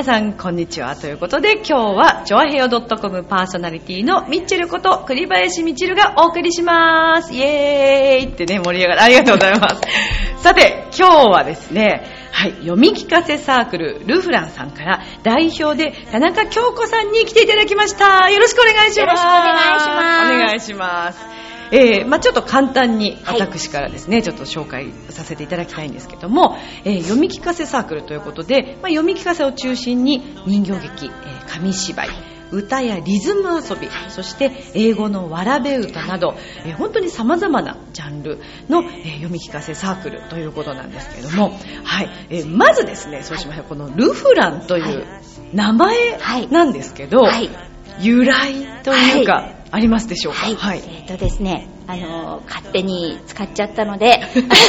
皆さん、こんにちは。ということで、今日は、チョアヘヨ .com パーソナリティのミッチェルこと、栗林ミッチェルがお送りします。イエーイってね、盛り上がる。ありがとうございます。さて、今日はですね、はい、読み聞かせサークル、ルフランさんから、代表で田中京子さんに来ていただきました。よろしくお願いします。よろしくお願いしますお願いします。えーまあ、ちょっと簡単にはい。私からですね、ちょっと紹介させていただきたいんですけども、えー読み聞かせサークルということで、まあ、読み聞かせを中心に人形劇、えー紙芝居、歌やリズム遊び、そして英語のわらべ歌など、えー本当に様々なジャンルの、えー読み聞かせサークルということなんですけれども、はい、えーまずですね、そうしましょう、このルフランという名前なんですけど、はい。由来というか、ありますでしょうか？はい。えっ、とですね、あの、勝手に使っちゃったので、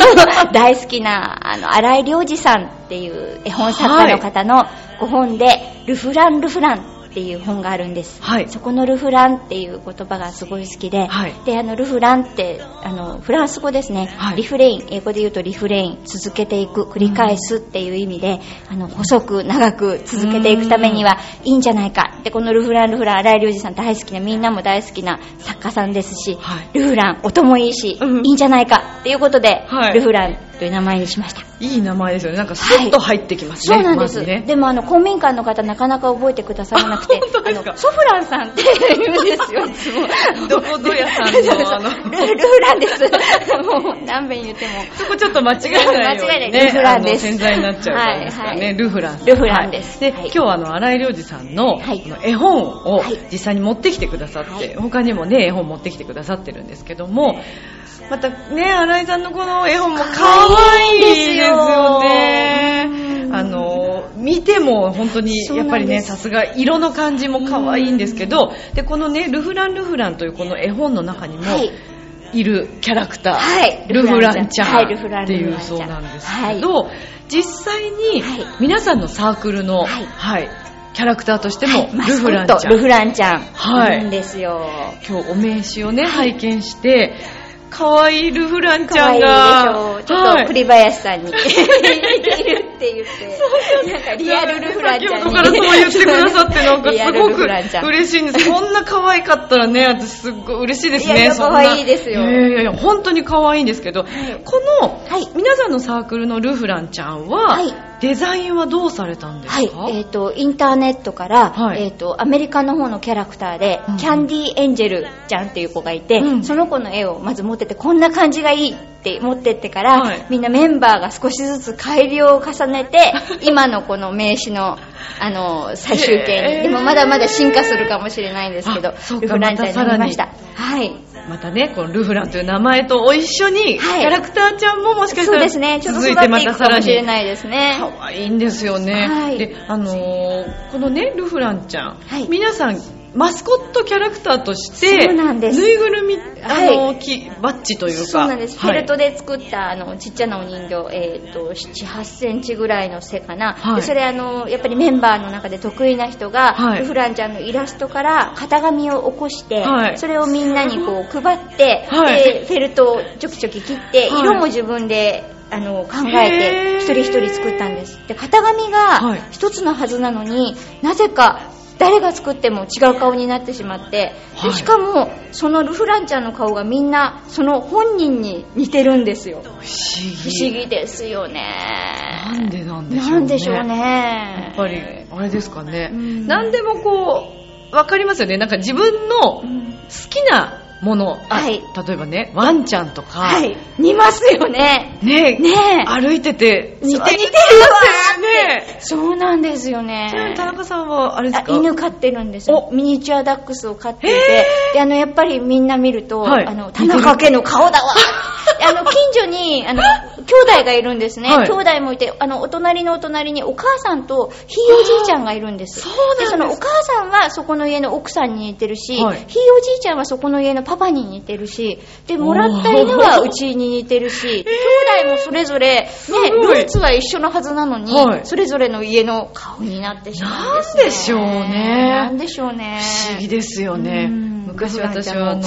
大好きな、あの、荒井良二さんっていう絵本作家の方のご本で、ルフランルフランっていう本があるんです。はい。そこのルフランっていう言葉がすごい好きで、はい。で、あの、ルフランって、あの、フランス語ですね、はい。リフレイン、英語で言うとリフレイン、続けていく、繰り返すっていう意味で、あの、細く長く続けていくためにはいいんじゃないか。で、このルフラン、ルフラン、荒井良二さん大好きな、みんなも大好きな作家さんですし、はい。ルフラン、音もいいし、うん。いいんじゃないか。っていうことで、はい。ルフランという名前にしました。いい名前ですよね。なんかスッと入ってきますね。そうなんです。まずね。でもあの公民館の方なかなか覚えてくださらなくて、ソフランさんって言うんですよ、いつも。どこぞ屋さんの あのルルフランです。もう何遍言っても。そこちょっと間違えないように、ね、間違えないルフランです潜在になっちゃうからですからね。はいはいルフラン。ルフランですはいで、はい今日はあの、荒井良二さんの,、絵本をはい実際に持ってきてくださって、はい他にもね、絵本持ってきてくださってるんですけども、またね、荒井さんのこの絵本も可愛いですよね。うんあの、見ても本当にやっぱりね、さすが色の感じも可愛いんですけど、で、このね、ルフランルフランというこの絵本の中にも、はい。いるキャラクター、はい。ルフランちゃんはいルフランっていうそうなんですけど、実際にはい。皆さんのサークルの、ははいいキャラクターとしても、ルフランちゃん。ルフランちゃん。はい。んですよ。今日お名刺をね、拝見して可愛いルフランちゃんが。ちょっはい。と栗林さんに。似てるって。言って、なんかリアルルフランちゃんに。先ほどからそう言ってくださって、なんかすごくん。嬉しいんです。こんな可愛かったらね、私すっごい嬉しいですね。いやいやそんな可愛いですよ。いやいやいや、本当に可愛いんですけど、この、はい。皆さんのサークルのルフランちゃんは、はいデザインはどうされたんですはいか、、えっ、と、インターネットから、はいえっ、と、アメリカの方のキャラクターで、うんキャンディーエンジェルちゃんっていう子がいて、うんその子の絵をまず持ってて、こんな感じがいいって持ってってから、はいみんなメンバーが少しずつ改良を重ねて、今のこの名刺の、あの、最終形へーに。でもまだまだ進化するかもしれないんですけどルフランちゃんになりました。はい。またね、このルフランという名前と一緒に、はいキャラクターちゃんももしかしたらそうですね。ちょっと続いてまたさらもしれないですね。可愛いんですよね。はいで、あのーこのね、ルフランちゃん、はい皆さん、マスコットキャラクターとして、そうなんです。ぬいぐるみ、あのーはきバッジというか、そうなんです。フはい。ェルトで作った、あの、ちっちゃなお人形、えっ、と、7、8センチぐらいの背かな。はい。でそれ、あの、やっぱりメンバーの中で得意な人が、はい。ルフランちゃんのイラストから型紙を起こして、はい。それをみんなにこう 配って、はい。で、フェルトをちょきちょき切って、はい。色も自分で、あの、考えて、一人一人作ったんです。で、型紙はい。が一つのはずなのに、なぜか、誰が作っても違う顔になってしまって、はいでしかもそのルフランちゃんの顔がみんなその本人に似てるんですよ不思不議。ですよねなんでなんでしょうね。なんでしょうやねっぱり、あれですかね。うんなんでもこう、わかりますよね。なんか自分の好うんきなもの、あはい。例えばね、ワンちゃんとか、はい。似ますよね。ねねえ。歩いてて、似て似てるわね。そうなんですよね。に田中さんは、あれですあか犬飼ってるんですよ。お。ミニチュアダックスを飼っていへてであのやっぱりみんな見ると、はい。あの田中家の顔だわ。で あの 近所にあの 兄弟がいるんですね、はい。兄弟もいてあのお隣のお隣にお母さんとひいおじいちゃんがいるんです。そうです。そのお母さんはそこの家の奥さんに似てるし、はい。ひいおじいちゃんはそこの家のパパに似てるしでもらった犬はうちに似てるし、兄弟もそれぞれ、ね、ルーツは一緒のはずなのに、はい。それぞれの家の顔になってしまうんです、なんでしょうね。なんでしょうね。不思議ですよね。うん。昔私はあの、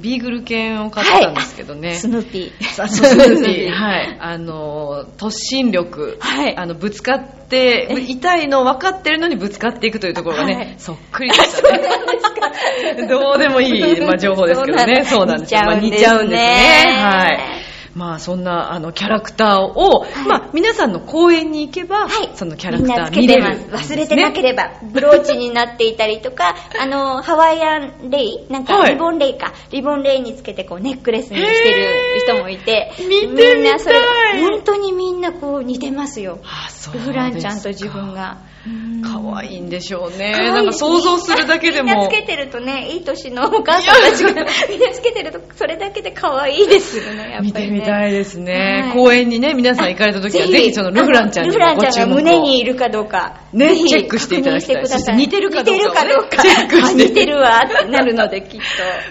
ビーグル犬を飼ってたんですけどね。スヌーピー。スヌーピー。はい。あの、突進力。はいあの、ぶつかって、痛いの分かってるのにぶつかっていくというところがね、はいそっくりでしたね。どうでもいい、まあ、情報ですけどね。そうなんですよ。まあ似ちゃうんですね。はい。まあそんなあのキャラクターを、はいまあ皆さんの公演に行けば、はい。そのキャラクター見れるてます。忘れてなければ、ブローチになっていたりとか、あの、ハワイアンレイなんかはいリボンレイか。リボンレイにつけてこうネックレスにしてる人もいて。みんなそれ、本当にみんなこう似てますよ。フランちゃんと自分が。可愛いんでしょうね。なんか想像するだけでもみんなつ。けてるとね、いい年のお母さんたちがみんなつけてると、それだけで可愛いですよね、やっぱり、ね。見てみたいですね。はい公園にね、皆さん行かれた時は、ぜひそのルフランちゃんにルフランちゃんが胸にいるかどうか。ねチェックしていただきたいてくださそして似てるかどうかをね。チェックしてあ似てるわってなるので、きっ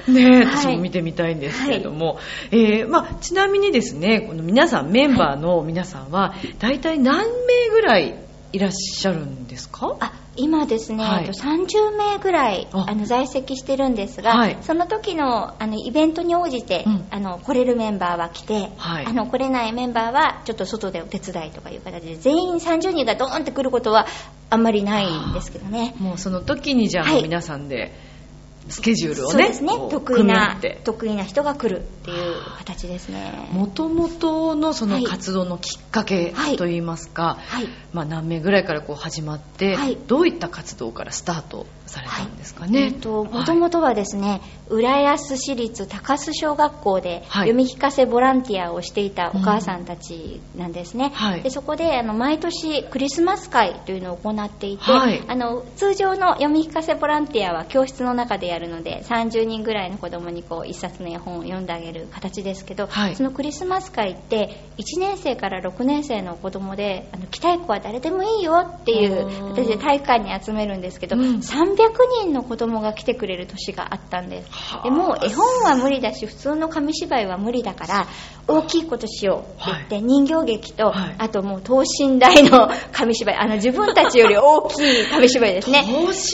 と。ねえ、はい私も見てみたいんですけれども、えーまあ、ちなみにですね、この皆さん、メンバーの皆さんは、大体何名ぐらいいらっしゃるんですか？あ今ですね、はい。えっと30名ぐらいあ。あの在籍してるんですが、はい。その時のあのイベントに応じて、うん。あの来れるメンバーは来て、はい。あの来れないメンバーはちょっと外でお手伝いとかいう形で全員30人がドーンって来ることはあんまりないんですけどね。もうその時にじゃあ皆さんでスケジュールをね、そうですね。得意な。得意な人が来るっていう形ですね。もともとのそのはい。活動のきっかけはい。といいますか、はい。まあ、何名ぐらいからこう始まって、はい。どういった活動からスタートされたんですかえね。っと、もともとはですね、浦安市立高須小学校ではい。読み聞かせボランティアをしていたお母さんたちなんですね。はい。でそこであの毎年クリスマス会というのを行っていて、はい。あの通常の読み聞かせボランティアは教室の中でやるので30人ぐらいの子供にこう一冊の絵本を読んであげる形ですけど、はい。そのクリスマス会って1年生から6年生の子供であの来たい子は誰でもいいよっていう形で体育館に集めるんですけど、うん。300人の子供が来てくれる年があったんです。はあ。でもう絵本は無理だし普通の紙芝居は無理だから大きいことしようって言って、人形劇と、はい。あともう等身大の紙芝居。あの自分たちより大きい紙芝居ですね。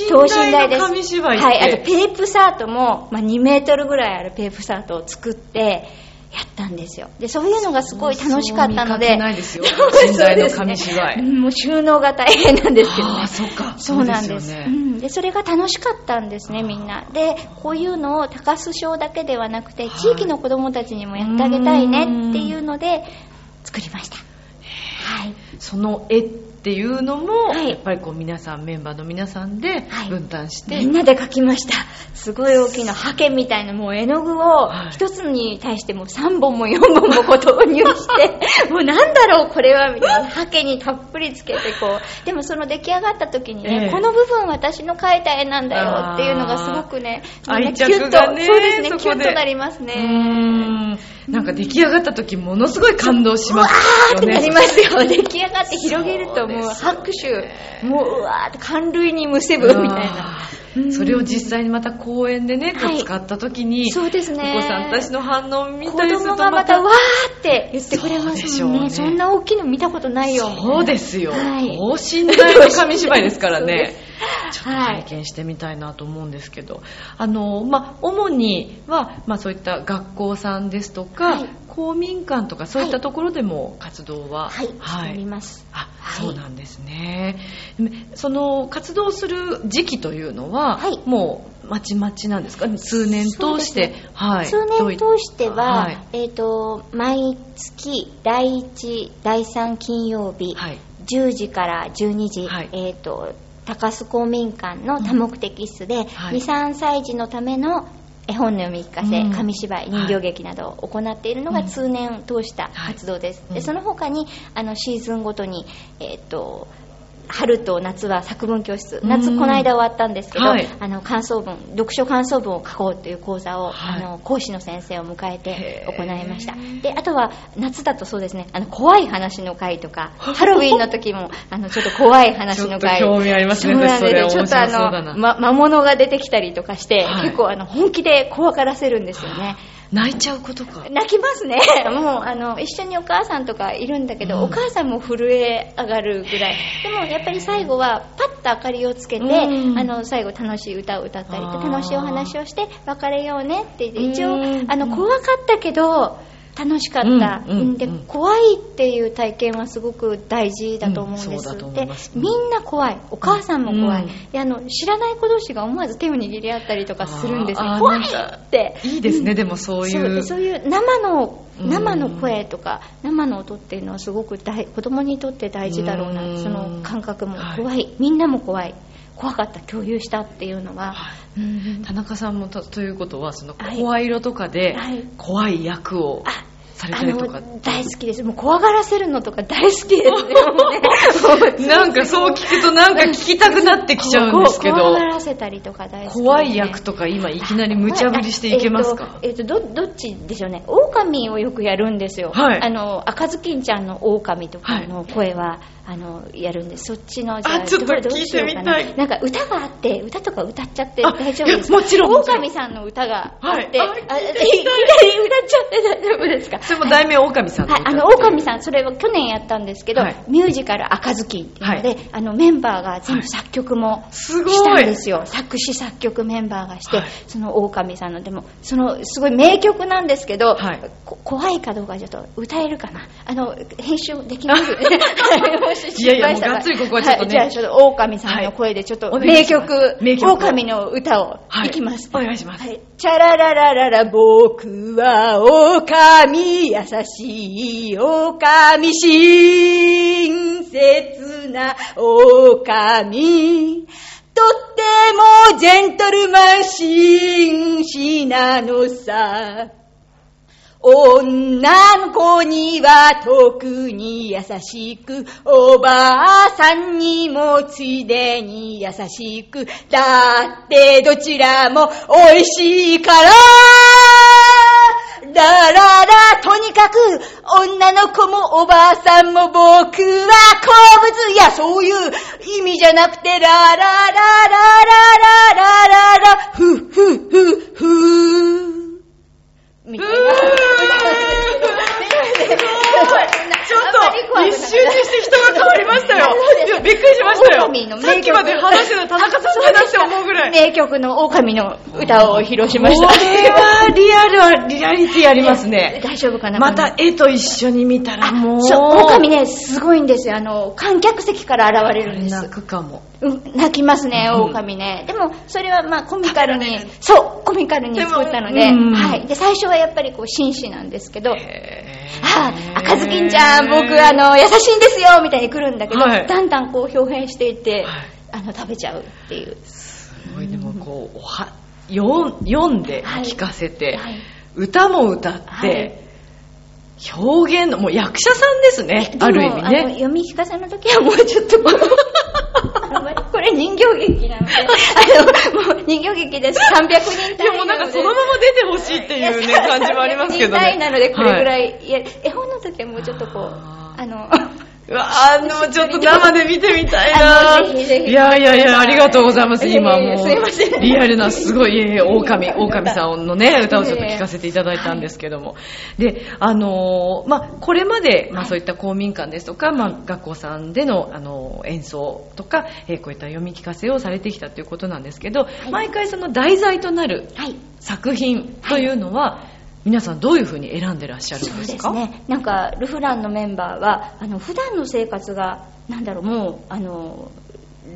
等身大の紙芝居はい、あとペープサートも、まあ、2メートルぐらいあるペープサートを作ってやったんですよ。でそういうのがすごい楽しかったのでないですよ。そう等身大の紙芝居。うんもう収納が大変なんですけどね。ああそっか。そうなんです。ね。うん、でそれが楽しかったんですねみんな。でこういうのを高須小だけではなくてはい。地域の子どもたちにもやってあげたいねっていうので作りました。はい。その絵っていうのも、はい。やっぱりこう皆さんメンバーの皆さんではい。分担して、みんなで描きました。すごい大きなハケみたいなもう絵の具をはい。一つに対してもう3本も4本もこう投入して もうなんだろうこれはみたいな。ハケにたっぷりつけてこう。でもその出来上がった時にね、ええ。この部分私の描いた絵なんだよっていうのがすごくねあーみんなキュッと。愛着がねそうですねキュッとなりますねなんか出来上がった時ものすごい感動しますよねってなりますよ。出来上がって広げるともう拍手、もううわーって感類にむせぶみたいな。それを実際にまた公園でね、はい使った時に、そうですね。お子さんたちの反応を見子たりする供とまたがまたわーって言ってくれますもんね。そねそんな大きいの見たことないよ。そうですよ。はい等身大の紙芝居ですからね。ちょっとはい体験してみたいなと思うんですけど、あの、まあ、主には、まあ、そういった学校さんですとか、はい。公民館とかそういったところでも活動は、はい、しております。あ、はい。そうなんですね。その活動する時期というのは、はい。もうまちまちなんですか？数年通して、はい。数年通しては、はい。えっ、と、毎月第1、第3金曜日、はい。10時から12時、はい。えっ、と、高須公民館の多目的室で、はい。2、3歳児のための絵本の読み聞かせ、うん。紙芝居、人形劇などを行っているのがうん。通年通した活動です。はいうん。でその他にあのシーズンごとに、えっ、と、春と夏は作文教室、夏うん。この間終わったんですけど、はい。あの感想文、読書感想文を書こうという講座を、はい。あの講師の先生を迎えて行いました。で、あとは夏だとそうですね、あの怖い話の会とか、ハロウィンの時もあのちょっと怖い話の会。興味ありますねちょっとあの、ま、魔物が出てきたりとかして、はい。結構あの本気で怖がらせるんですよね。泣いちゃう子とか？泣きますね。もう、あの、一緒にお母さんとかいるんだけど、うんお母さんも震え上がるぐらい。でも、やっぱり最後は、パッと明かりをつけて、うんあの、最後楽しい歌を歌ったり楽しいお話をして、別れようねって言って、一応うん、あの、怖かったけど、楽しかった、うんうんでうん。怖いっていう体験はすごく大事だと思うんです、うんでみんな怖い。お母さんも怖い、うんであの知らない子同士が思わず手を握り合ったりとかするんですねあー怖いって。いいですね、でもそういそうう。そういう生のうん。生の声とか、生の音っていうのはすごく大子供にとって大事だろうな、うん。その感覚も。はい。怖い、みんなも怖い。怖かった。共有したっていうのは、はい。うん。田中さんもとということはそのはい。声色とかではい。怖い役をあされあたりとか、の大好きです。もう怖がらせるのとか大好きです ね。なんかそう聞くとなんか聞きたくなってきちゃうんですけど。怖がらせたりとか大好きね。怖い役とか今いきなり無茶ぶりしていけますか？えっ、と、えどどっちでしょうね。狼をよくやるんですよ、はい。あの赤ずきんちゃんの狼とかはい。の声は、あのやるんです。そっちのあちょっと聞いてみたい。なんか歌があって歌とか歌っちゃってあ大丈夫です。かもちろん狼さんの歌があって、はい。ああいきなり聞いて歌っちゃって大丈夫ですか？それも題名狼さんのはい、歌あの、狼さん、それを去年やったんですけど、はい。ミュージカル赤ずきんっていうので、はあの、メンバーが全部作曲もすごい。したんですよ。作詞作曲メンバーがして、はい。その狼さんの、でも、その、すごい名曲なんですけど、怖いかどうかちょっと歌えるかな？あの、編集できます？いやいやもうがっつりここはちょっとね。い。じゃあちょっと狼さんの声でちょっと名曲、名曲。を狼の歌をはい。いきます。お願いします。はい。チャラララララ、僕は狼、優しい狼、親切な狼。とってもジェントルマン紳士なのさ。女の子には特に優しく、おばあさんにもついでに優しく、だってどちらも美味しいからだらら、とにかく、女の子もおばあさんも僕は好物いや、そういう意味じゃなくて、らららららららららら、ふふふふ。みたいな。ちょっと一瞬にして人が変わりましたよ。いやびっくりしましたよ。さっきまで話してた田中さんだなって思うぐらい。名曲の狼の歌を披露しました。これはリアルはリアリティありますね大丈夫かな？また絵と一緒に見たらもうそう、狼ね、すごいんですよ。あの、観客席から現れるんです泣。くかもうん泣きますね、うん狼ね。でも、それはまあコミカルに、そう、コミカルに作ったので、ではい。で、最初はやっぱりこう、紳士なんですけど、ああ、赤ずきんちゃん、僕、あの、優しいんですよみたいに来るんだけど、はいだんだんこう、表現していって、はいあの、食べちゃうっていう。すごいでもこうおは読ん読んではい。聞かせて、はい。歌も歌って、はい。表現のもう役者さんですねある意味ね。読み聞かせの時は。もうちょっと。これ人形劇なので、あの、もう人形劇です。300人単位いやもうなんかそのまま出てほしいっていうね感じもありますけど300人単位ねなので、これぐら、はい。いや、絵本の時はもうちょっとこう、あの、うわあでもちょっと生で見てみたいな。あのぜひぜひ。いやいやいやありがとうございます今もすいませうん。リアルなすごいいやいや狼狼さんのね歌をちょっと聞かせていただいたんですけども。であのーまあこれまでまあそういった公民館ですとかまあ学校さんでのあの演奏とかえーこういった読み聞かせをされてきたということなんですけど毎回その題材となるはい。作品というのは皆さんどういうふうに選んでらっしゃるんそうでかですすね。なんか、ルフランのメンバーは、あの、普段の生活が、なんだろう、もう、あの、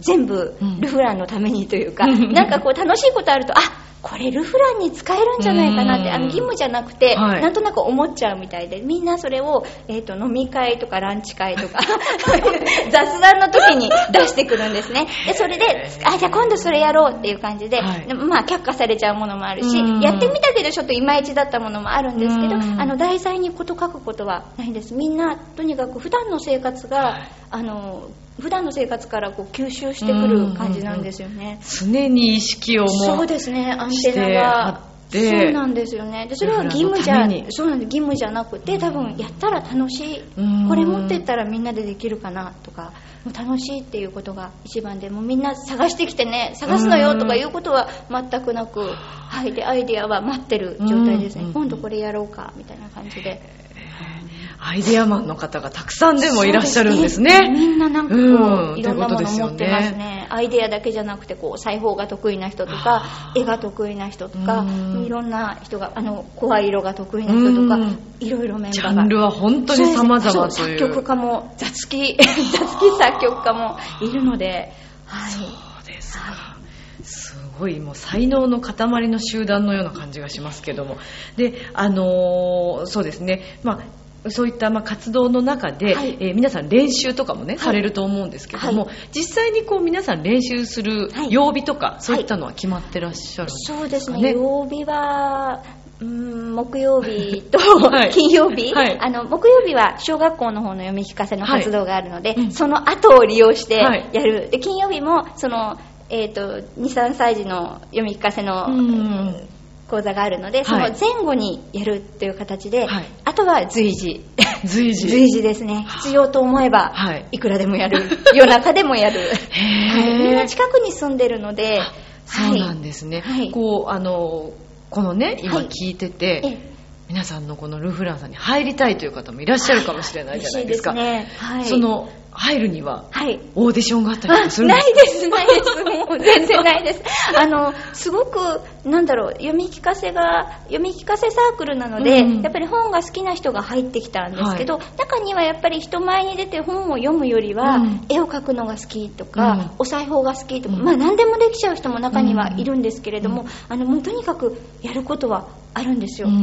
全部うんルフランのためにというか、う んなんかこう楽しいことあると、あこれルフランに使えるんじゃないかなって、うん。あの義務じゃなくて、はい。なんとなく思っちゃうみたいで、みんなそれを、えー、と飲み会とかランチ会とか、雑談の時に出してくるんですね。で、それで、あ、じゃあ今度それやろうっていう感じで、はい。でまあ却下されちゃうものもあるし、うん。やってみたけどちょっといまいちだったものもあるんですけど、うん。あの題材にこと書くことはないんです。みんなとにかく普段の生活が、はい。あの普段の生活からこう吸収してくる感じなんですよね。常に意識をもうそうですね、アンテナがてそうなんですよね。でそれは義務じゃそうなんです。義務じゃなくて多分やったら楽しい。うん。これ持ってったらみんなでできるかなとかもう楽しいっていうことが一番でもうみんな探してきてね探すのよとかいうことは全くなくはい。でアイデアは待ってる状態ですね。うん。今度これやろうかみたいな感じでアイデアマンの方がたくさんでもいらっしゃるんですそうね。みんななんかこう、うんいろんなもの持ってますね。アイデアだけじゃなくて、こう、裁縫が得意な人とかあ、絵が得意な人とかうん、いろんな人が、あの、声色が得意な人とかうん、いろいろメンバーが。ジャンルは本当に様々という。そう作曲家も、雑記、雑記作曲家もいるので、はい。そうですか。すごい、もう才能の塊の集団のような感じがしますけども。で、あのーそうですね、まあ、そういったまあ活動の中で、はい。えー皆さん練習とかもね、い。されると思うんですけども、は実際にこう皆さん練習するはい。曜日とか、そういったのは決まってらっしゃるんですかそうですね、ね曜日は、うーん木曜日と はい。金曜日、はい。あの木曜日は小学校の方の読み聞かせの活動があるので、その後を利用してはい。やる、で金曜日もその、えー、と23歳児の読み聞かせのうん講座があるので、そのはい前後にやるという形で、はい。あとは随時。随時。随時ですね。必要と思えば、はい。いくらでもやる。夜中でもやる、へはい、みんなー近くに住んでるのでそうなんですね。はい。こう、あの、このね、今はい。聞いてて、え皆さんのこのルフランさんに入りたいという方もいらっしゃるかもしれないじゃないですか。嬉しいですね。はい。その、入るには、はい。オーディションがあったりするんでないです、ないです。もう全然ないです。あの、すごく、なんだろう、読み聞かせが、読み聞かせサークルなので、うんやっぱり本が好きな人が入ってきたんですけど、中にはやっぱり人前に出て本を読むよりは、うん。絵を描くのが好きとか、うん。お裁縫が好きとか、うん。まあ何でもできちゃう人も中にはいるんですけれども、あの、もうとにかくやることはあるんですよ。うん。う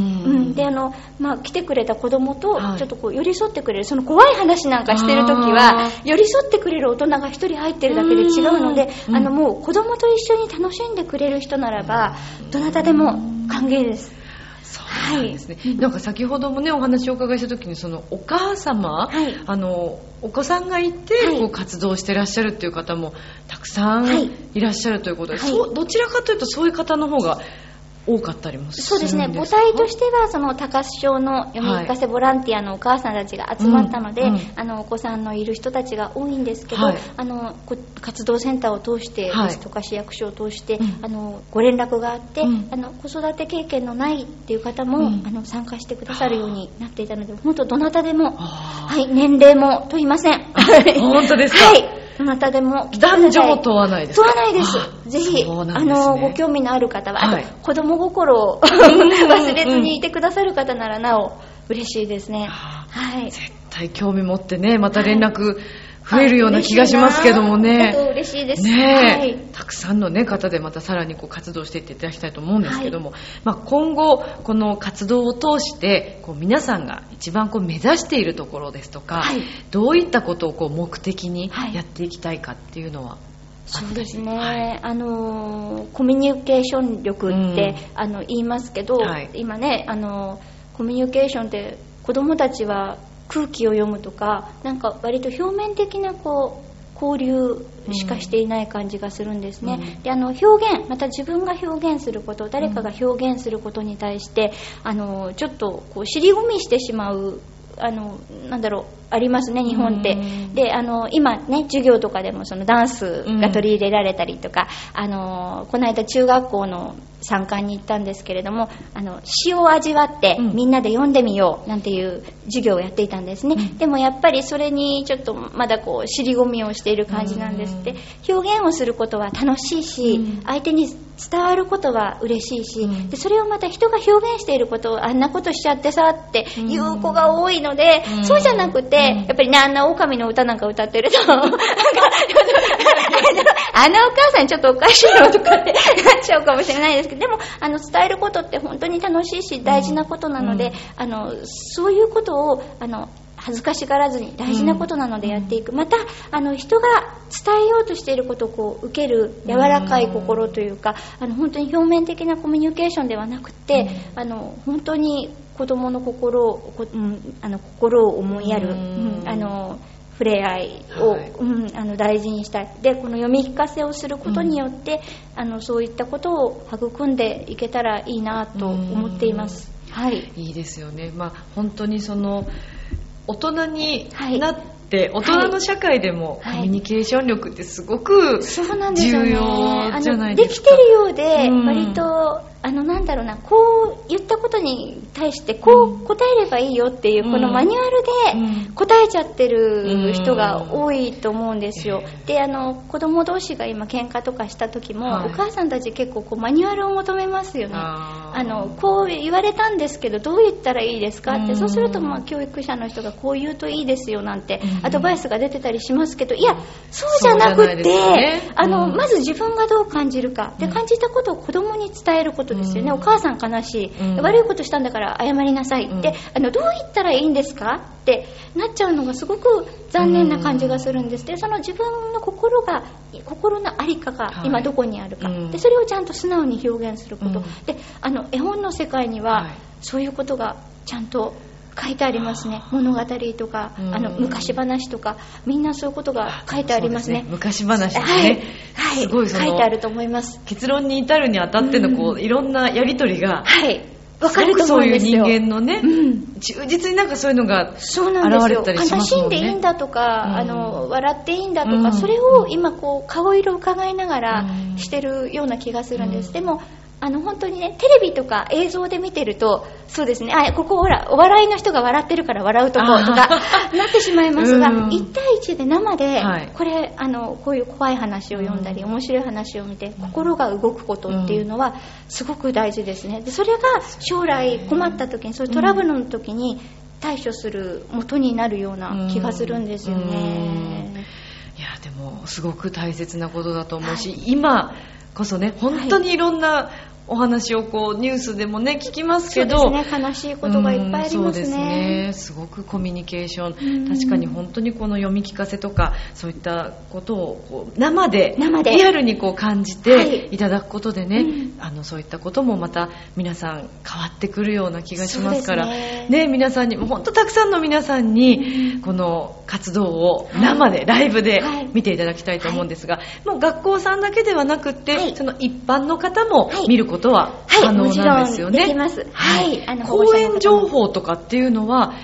ん。で、あの、まあ来てくれた子供とはい、ちょっとこう寄り添ってくれる、その怖い話なんかしてるときはあ、寄り添ってくれる大人が一人入ってるだけで違うので、うん。あのもう子供と一緒に楽しんでくれる人ならば、どなたでも歓迎です。そうなんですね。なんか先ほどもね、お話をお伺いした時に、そのお母様、はい。あの、お子さんがいて、はい。こう活動してらっしゃるっていう方もたくさんはい。いらっしゃるということで、はい。そうどちらかというとそういう方の方が多かったりもすそうですね、母体としては、その高須町の読み聞かせボランティアのお母さんたちが集まったので、うんうん。あのお子さんのいる人たちが多いんですけど、はい。あのこ活動センターを通してはい。ですとか、市役所を通して、うん。あのご連絡があって、うん。あの子育て経験のないっていう方も、うん。あの参加してくださるようになっていたので、本当どなたでも、あはい、年齢も問いません。本当ですか？はい。どなたでも。男女も問わないですか？問わないですあ。ぜひ、そうなあの、ご興味のある方は、はいあと、子供心を 忘れずにいてくださる方ならなお、嬉しいですね。あはい。絶対興味持ってね、また連絡増えるような気がしますけどもね。嬉しいです。ねえ、はい。たくさんの、ね、方でまたさらにこう活動していっていただきたいと思うんですけども、まあ、今後、この活動を通してこう皆さんが一番こう目指しているところですとか、はい。どういったことをこう目的にはい。やっていきたいかっていうのは、そうですね、はい。あのーコミュニケーション力って、うん。あの言いますけど、はい。今ね、あのーコミュニケーションって子供たちは空気を読むとかなんか割と表面的なこう交流しかしていない感じがするんですね、うん。であの表現また自分が表現すること誰かが表現することに対して、あのちょっとこう尻込みしてしまうあのなんだろうありますね日本って、うん。であの今ね授業とかでもそのダンスが取り入れられたりとか、あのこの間中学校の参観に行ったんですけれどもあの詩を味わってうん。みんなで読んでみようなんていう授業をやっていたんですね、うん。でもやっぱりそれにちょっとまだこう尻込みをしている感じなんですって。表現をすることは楽しいし、うん。相手に伝わることは嬉しいし、うん。でそれをまた人が表現していることをあんなことしちゃってさっていう子が多いので、うん。そうじゃなくて、うん。やっぱりねあんな狼の歌なんか歌ってると なんか あのお母さんちょっとおかしいのとかってなっちゃうかもしれないですけどでもあの伝えることって本当に楽しいし大事なことなので、うん。あのそういうことをあの恥ずかしがらずに大事なことなのでやっていく、またあの人が伝えようとしていることをこう受ける柔らかい心というか、あの本当に表面的なコミュニケーションではなくて、あの本当に子供の心をこ、うん、あの心を思いやる、うん。うんあの触れ合いを、はい。うん、あの大事にしたい。でこの読み聞かせをすることによって、あのそういったことを育んでいけたらいいなと思っています。はい。いいですよね、まあ、本当にその大人にはい。なって、大人の社会でもコはい。ミュニケーション力ってすごく。重要じゃないですか。あのできてるようで、うん。割と、あの、なんだろうな、こう言ったことに対して、こう答えればいいよっていう、うん。このマニュアルうん。で答えちゃってる人が多いと思うんですよ。え。えで、あの、子供同士が今喧嘩とかした時も、はい。お母さんたち結構こうマニュアルを求めますよね。あの、こう言われたんですけど、どう言ったらいいですかって、うん。そうすると、まあ、教育者の人がこう言うといいですよなんてう、ん。アドバイスが出てたりしますけど、いや、そうじゃなくて、あの、うん。まず自分がどう感じるか。で、うん。感じたことを子供に伝えることですよね。うんお母さん悲しい、うん悪いことしたんだから謝りなさい。うんで、あの、どう言ったらいいんですか？ってなっちゃうのがすごく残念な感じがするんです。で、その自分の心が、心のありかがはい今どこにあるか。うんで、それをちゃんと素直に表現すること。うんで、あの、絵本の世界には、はいそういうことがちゃんと書いてありますね。物語とか、うんあの、昔話とか、みんなそういうことが書いてありますね。そうで昔話ね、はい。はい。すごい書いてあると思います。結論に至るにあたってのこう、いろんなやりとりがはい。わかるとすごくそういう人思うんですよ。間のね、うん。忠実になんかそういうのがそうなんですよ。現れたりし悲しんでいいんだとか、うんあの、笑っていいんだとか、うんそれを今こう、顔色を伺いながらうんしてるような気がするんです。うんでも、あの、本当にね、テレビとか映像で見てると、そうですね、あ、ここほら、お笑いの人が笑ってるから笑うとこうとか、なってしまいますが、うん。1対1で生で、はい。これ、あの、こういう怖い話を読んだり、うん。面白い話を見て、心が動くことっていうのは、すごく大事ですね。で、それが将来困った時に、そういうトラブルの時に対処する元になるような気がするんですよね。いやでもすごく大切なことだと思うし、今こそね本当にいろんなお話をこうニュースでもね聞きますけどそうですね、悲しいことがいっぱいありますうんそうですね。ねすごくコミュニケーション、うん。確かに本当にこの読み聞かせとかそういったことを生で生で。リアルにこう感じはい。ていただくことでね、うん。あのそういったこともまた皆さん変わってくるような気がしますからね。ね皆さんにも本当たくさんの皆さんにこの活動を生で、ライブではい。見ていただきたいと思うんですが、もう学校さんだけではなくって、はい。その一般の方もはい。見ることははい可能なんですよね。はい。あの講演情報とかっていうのは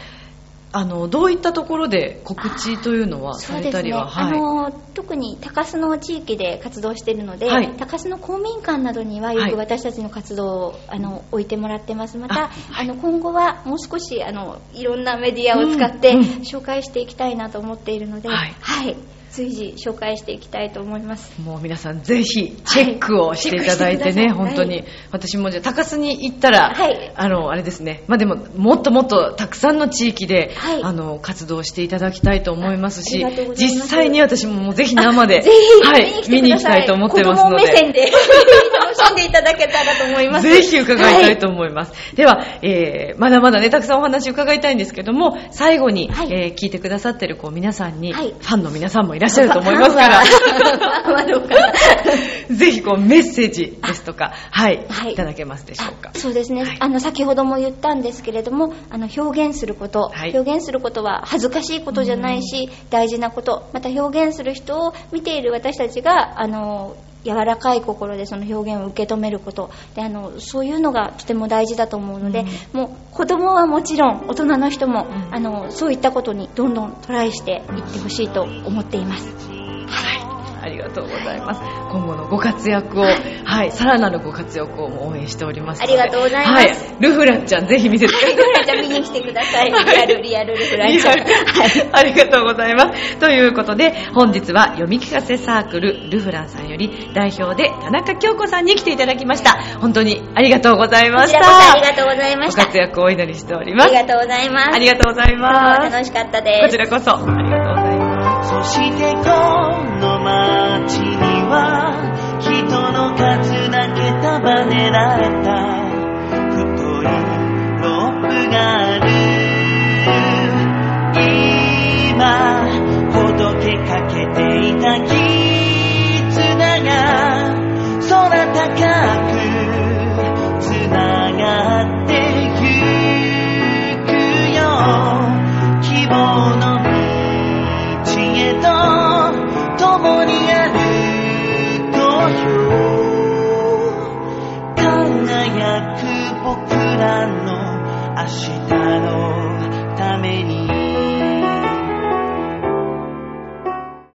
あのどういったところで告知というのはさそうですね、れたりは、あの特に高須の地域で活動しているので、はい。高須の公民館などにはよはい。く私たちの活動を、あの置いてもらってます。またああ、の今後はもう少しあのいろんなメディアを使って、うんうん。紹介していきたいなと思っているので、はい随時紹介していきたいと思います。もう皆さんぜひチェックをしていただいてね、はい。本当に、はい。私もじゃあ高須に行ったら、はい。あのあれですね。まあでももっともっとたくさんの地域で、はい。あの活動していただきたいと思いますし実際に私ももうぜひ生で ぜひはい、見に行きたいと思ってますので。目線で。楽しんでいただけたらと思います。ぜひ伺いたいと思います。では、えーまだまだね、たくさんお話伺いたいんですけども、最後に、はい。えー聞いてくださってるこう皆さんに、はい。ファンの皆さんもいらっしゃると思いますから、ぜひこうメッセージですとか、はい、はい。い、ただけますでしょうか。あ。そうですね、はい。あの先ほども言ったんですけれどもあの表現すること、はい。表現することは恥ずかしいことじゃないし大事なことまた表現する人を見ている私たちがあの柔らかい心でその表現を受け止めることであのそういうのがとても大事だと思うので、もう子供はもちろん大人の人も、うんあのそういったことにどんどんトライしていってほしいと思っています。ありがとうございます。今後のご活躍を、はい、さらなるご活躍を応援しておりますので。ありがとうございますはい、ルフランちゃん、ぜひ見せてください。じゃあ見に来てください。リアル、リアルルフランちゃん。リアルありがとうございます。ということで、本日は読み聞かせサークルルフランさんより代表で田中京子さんに来ていただきました。本当にありがとうございました。こちらこそありがとうございました。ご活躍をお祈りしております。ありがとうございます。ありがとうございます。楽しかったです。こちらこそ、ありがとうございます。そしてこの街には人の数だけ束ねられた。太いロープがある。今ほどけかけていた君明日の